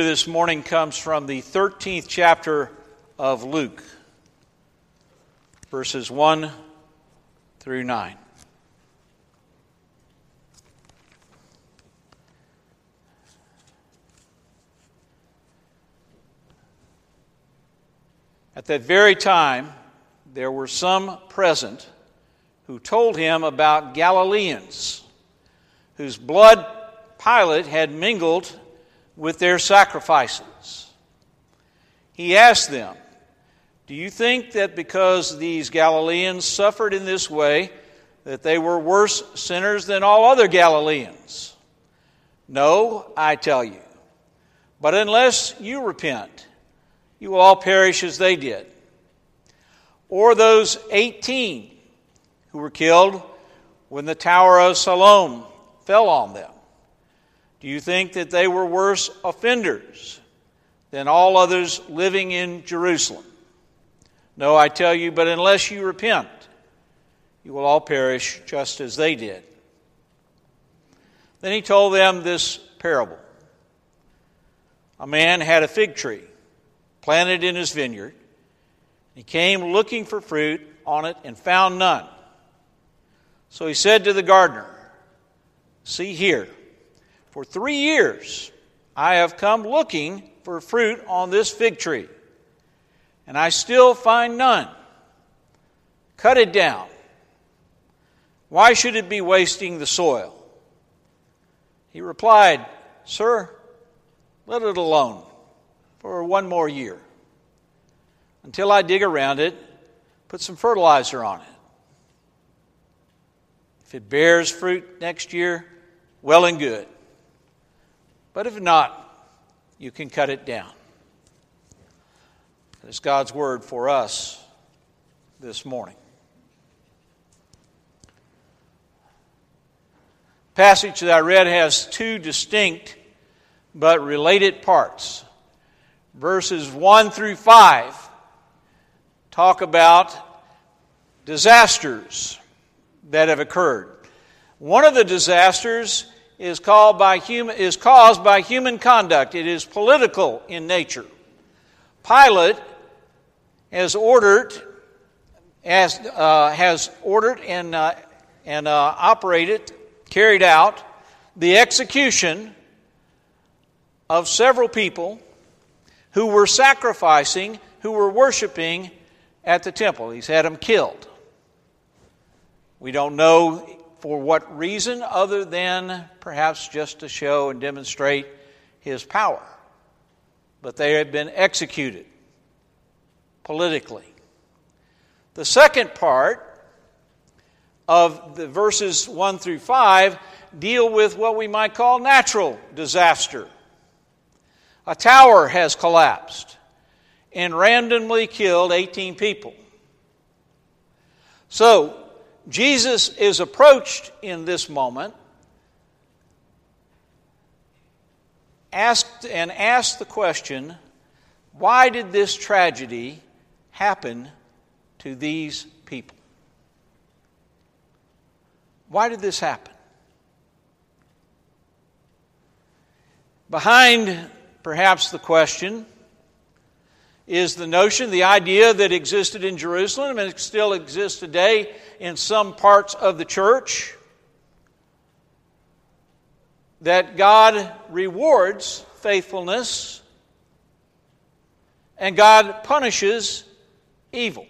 this morning comes from the 13th chapter of Luke, verses 1 through 9. At that very time, there were some present who told him about Galileans whose blood Pilate had mingled with their sacrifices. He asked them, Do you think that because these Galileans suffered in this way, that they were worse sinners than all other Galileans? No, I tell you. But unless you repent, you will all perish as they did. Or those 18 who were killed when the Tower of Siloam fell on them. Do you think that they were worse offenders than all others living in Jerusalem? No, I tell you, but unless you repent, you will all perish just as they did. Then he told them this parable A man had a fig tree planted in his vineyard. He came looking for fruit on it and found none. So he said to the gardener, See here for three years I have come looking for fruit on this fig tree, and I still find none. Cut it down. Why should it be wasting the soil? He replied, Sir, let it alone for one more year until I dig around it, put some fertilizer on it. If it bears fruit next year, well and good. But if not, you can cut it down. That is God's word for us this morning. passage that I read has two distinct but related parts. Verses 1 through 5 talk about disasters that have occurred. One of the disasters is, called by human, is caused by human conduct. It is political in nature. Pilate has ordered, has, uh, has ordered and, uh, and uh, operated, carried out the execution of several people who were sacrificing, who were worshiping at the temple. He's had them killed. We don't know for what reason other than perhaps just to show and demonstrate his power. But they have been executed politically. The second part of the verses 1 through 5 deal with what we might call natural disaster. A tower has collapsed and randomly killed 18 people. So, Jesus is approached in this moment, asked and asked the question, why did this tragedy happen to these people? Why did this happen? Behind perhaps the question is the notion, the idea that existed in Jerusalem and still exists today in some parts of the church that God rewards faithfulness and God punishes evil.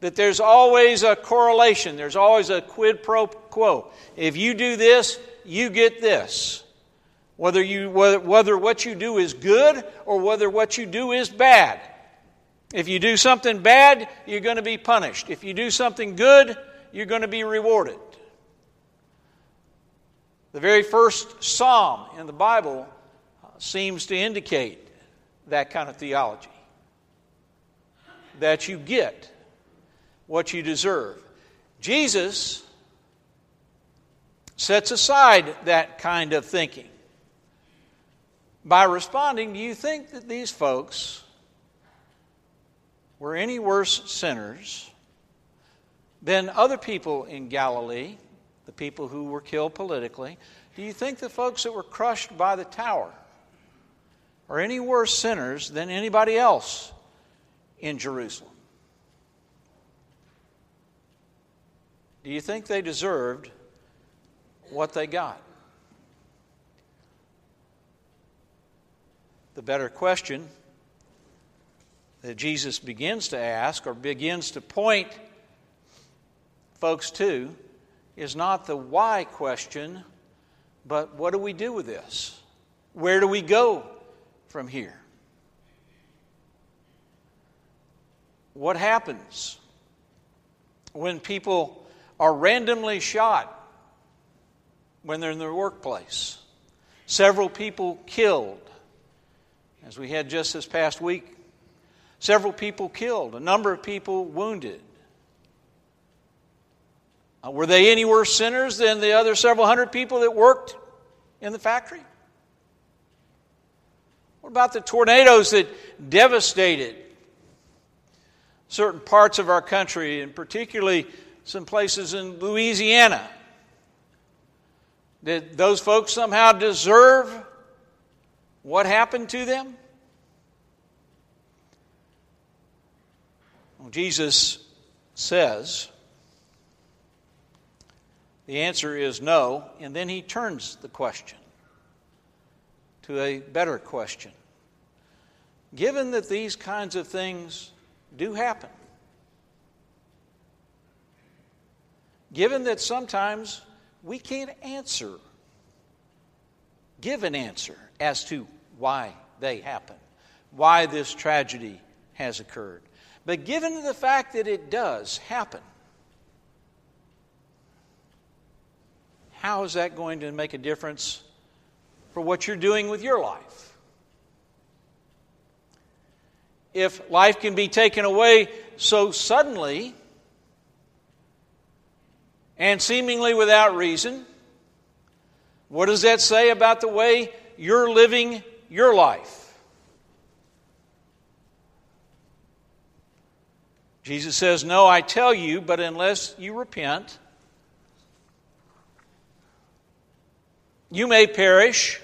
That there's always a correlation, there's always a quid pro quo. If you do this, you get this. Whether, you, whether, whether what you do is good or whether what you do is bad. If you do something bad, you're going to be punished. If you do something good, you're going to be rewarded. The very first psalm in the Bible uh, seems to indicate that kind of theology that you get what you deserve. Jesus sets aside that kind of thinking by responding, Do you think that these folks were any worse sinners than other people in Galilee, the people who were killed politically? Do you think the folks that were crushed by the tower are any worse sinners than anybody else in Jerusalem? Do you think they deserved what they got? The better question that Jesus begins to ask or begins to point folks to is not the why question, but what do we do with this? Where do we go from here? What happens when people are randomly shot when they're in their workplace? Several people killed, as we had just this past week. Several people killed, a number of people wounded. Uh, were they any worse sinners than the other several hundred people that worked in the factory? What about the tornadoes that devastated certain parts of our country, and particularly some places in Louisiana? Did those folks somehow deserve what happened to them? Well, Jesus says the answer is no, and then he turns the question to a better question. Given that these kinds of things do happen, given that sometimes we can't answer, give an answer as to why they happen, why this tragedy has occurred. But given the fact that it does happen, how is that going to make a difference for what you're doing with your life? If life can be taken away so suddenly and seemingly without reason, what does that say about the way you're living your life? Jesus says, No, I tell you, but unless you repent, You may perish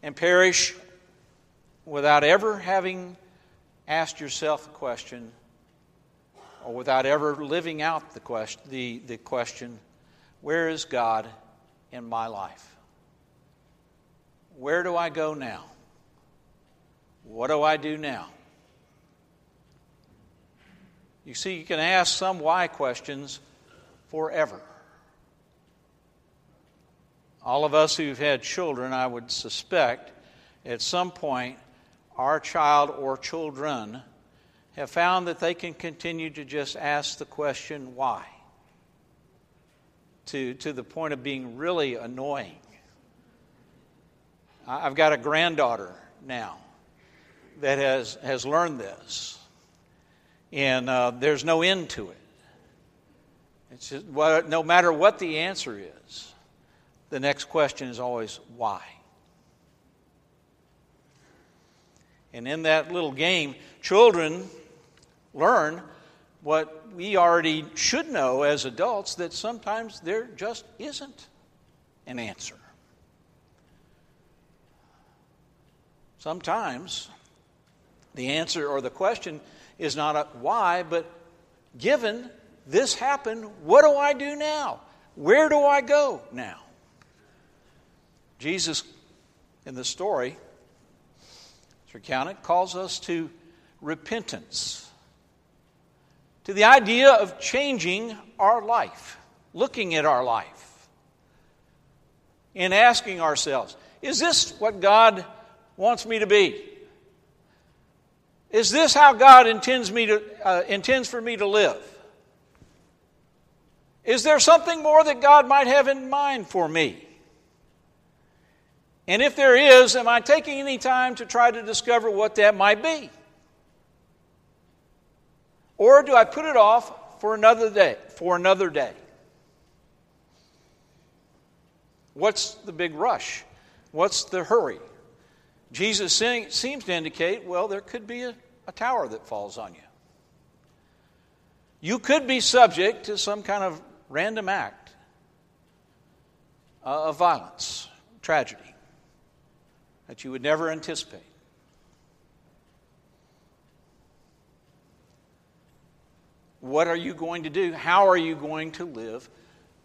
and perish without ever having asked yourself the question or without ever living out the question, the, the question where is God in my life? Where do I go now? What do I do now? You see, you can ask some why questions forever. All of us who've had children, I would suspect, at some point, our child or children have found that they can continue to just ask the question, why? To, to the point of being really annoying. I've got a granddaughter now that has, has learned this, and uh, there's no end to it. It's just, no matter what the answer is, the next question is always why? And in that little game, children learn what we already should know as adults that sometimes there just isn't an answer. Sometimes the answer or the question is not a why, but given this happened, what do I do now? Where do I go now? Jesus, in the story, it's recounted, calls us to repentance, to the idea of changing our life, looking at our life, and asking ourselves, is this what God wants me to be? Is this how God intends, me to, uh, intends for me to live? Is there something more that God might have in mind for me? And if there is, am I taking any time to try to discover what that might be? Or do I put it off for another day, for another day? What's the big rush? What's the hurry? Jesus seems to indicate, well, there could be a, a tower that falls on you. You could be subject to some kind of random act uh, of violence, tragedy. that you would never anticipate. What are you going to do? How are you going to live?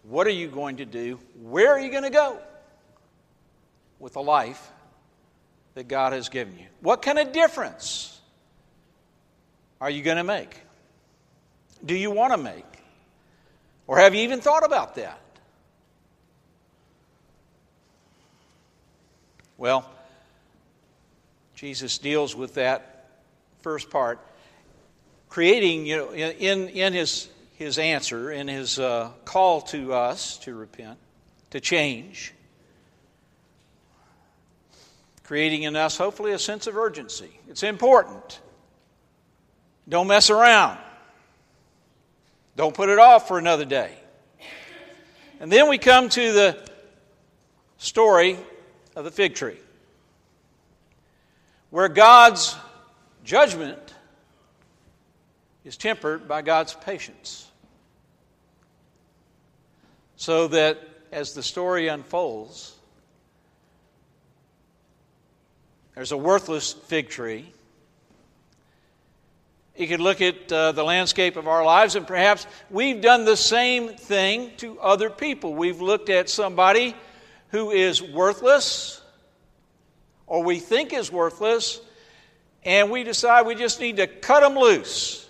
What are you going to do? Where are you going to go with a life that God has given you? What kind of difference are you going to make? Do you want to make? Or have you even thought about that? Well, Jesus deals with that first part, creating, you know, in, in his, his answer, in his uh, call to us to repent, to change, creating in us, hopefully, a sense of urgency. It's important. Don't mess around. Don't put it off for another day. And then we come to the story of the fig tree, where God's judgment is tempered by God's patience. So that as the story unfolds, there's a worthless fig tree you could look at uh, the landscape of our lives, and perhaps we've done the same thing to other people. We've looked at somebody who is worthless, or we think is worthless, and we decide we just need to cut them loose.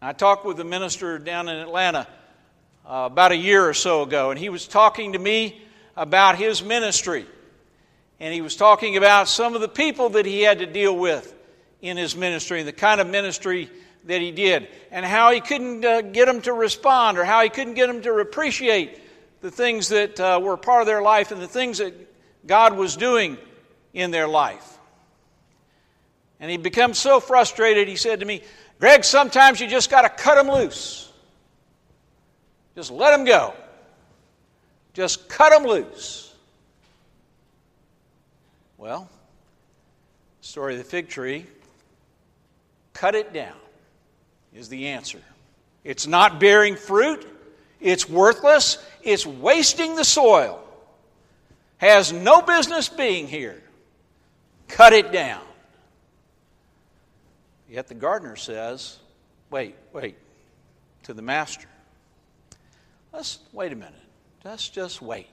I talked with a minister down in Atlanta uh, about a year or so ago, and he was talking to me about his ministry. And he was talking about some of the people that he had to deal with in his ministry, the kind of ministry that he did, and how he couldn't uh, get them to respond or how he couldn't get them to appreciate the things that uh, were part of their life and the things that God was doing in their life. And he became so frustrated, he said to me, Greg, sometimes you just got to cut them loose. Just let them go. Just cut them loose. Well, story of the fig tree Cut it down is the answer. It's not bearing fruit, it's worthless, it's wasting the soil, has no business being here. Cut it down. Yet the gardener says, wait, wait, to the master. Let's wait a minute. Let's just wait.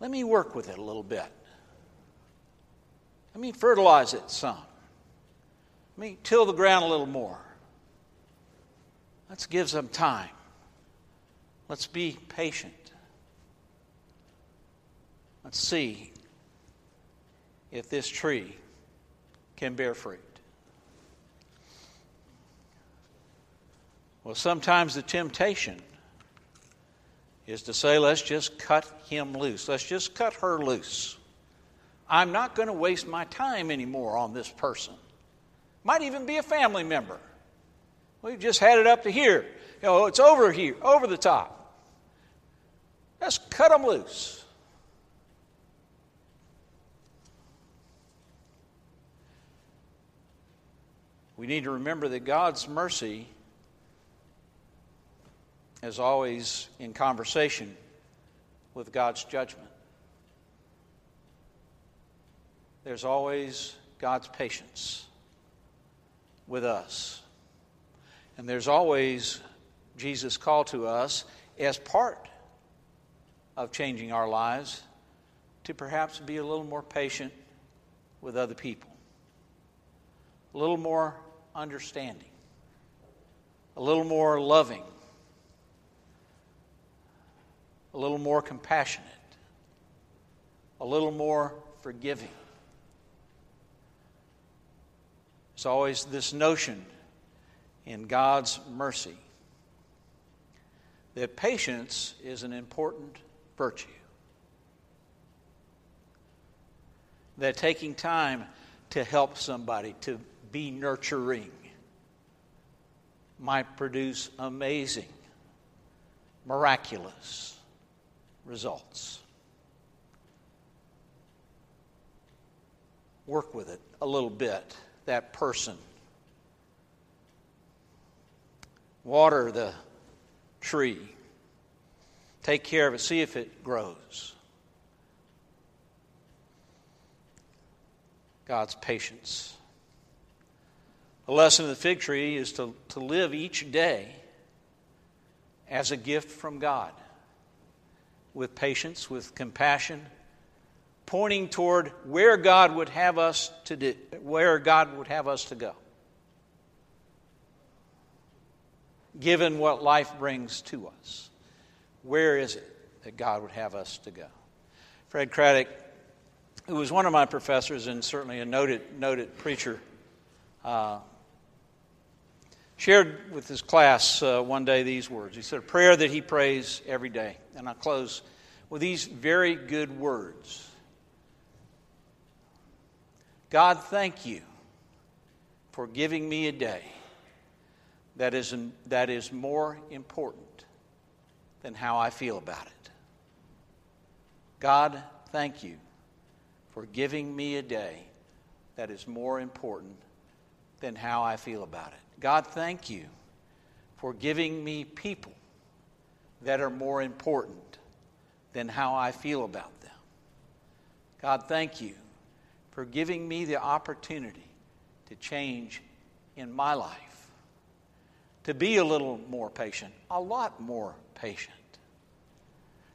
Let me work with it a little bit. Let me fertilize it some. Let me till the ground a little more. Let's give some time. Let's be patient. Let's see if this tree can bear fruit. Well, sometimes the temptation is to say, let's just cut him loose. Let's just cut her loose. I'm not going to waste my time anymore on this person. Might even be a family member. We've just had it up to here. You know, it's over here, over the top. Let's cut them loose. We need to remember that God's mercy is always in conversation with God's judgment. there's always God's patience with us. And there's always Jesus' call to us as part of changing our lives to perhaps be a little more patient with other people, a little more understanding, a little more loving, a little more compassionate, a little more forgiving. It's always this notion in God's mercy that patience is an important virtue. That taking time to help somebody, to be nurturing, might produce amazing, miraculous results. Work with it a little bit that person. Water the tree. Take care of it, see if it grows. God's patience. The lesson of the fig tree is to, to live each day as a gift from God with patience, with compassion, pointing toward where God would have us to do, where God would have us to go. Given what life brings to us, where is it that God would have us to go? Fred Craddock, who was one of my professors and certainly a noted, noted preacher, uh, shared with his class uh, one day these words. He said, A prayer that he prays every day. And I close with these very good words God, thank you for giving me a day that is, that is more important than how I feel about it. God, thank you for giving me a day that is more important than how I feel about it. God, thank you for giving me people that are more important than how I feel about them. God, thank you for giving me the opportunity to change in my life, to be a little more patient, a lot more patient,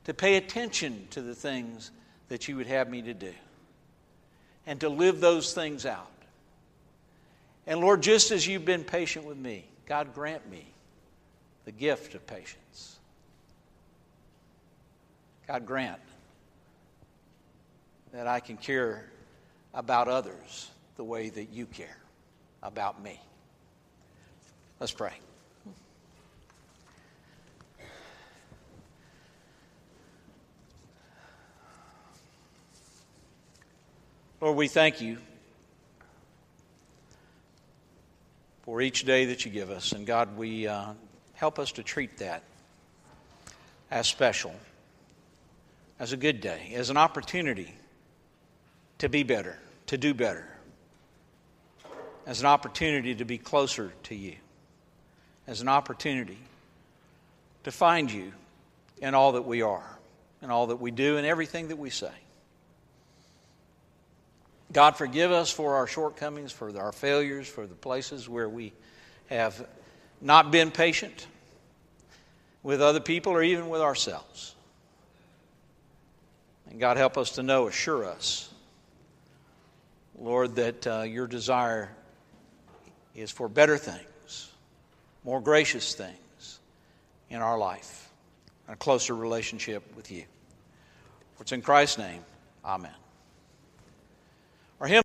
to pay attention to the things that you would have me to do, and to live those things out. And Lord, just as you've been patient with me, God grant me the gift of patience. God grant that I can care about others the way that you care about me. Let's pray. Lord, we thank you for each day that you give us. And God, we uh, help us to treat that as special, as a good day, as an opportunity to be better, to do better, as an opportunity to be closer to you, as an opportunity to find you in all that we are, in all that we do, and everything that we say. God, forgive us for our shortcomings, for our failures, for the places where we have not been patient with other people or even with ourselves. And God, help us to know, assure us, Lord, that uh, your desire is for better things, more gracious things in our life, a closer relationship with you. For it's in Christ's name, amen.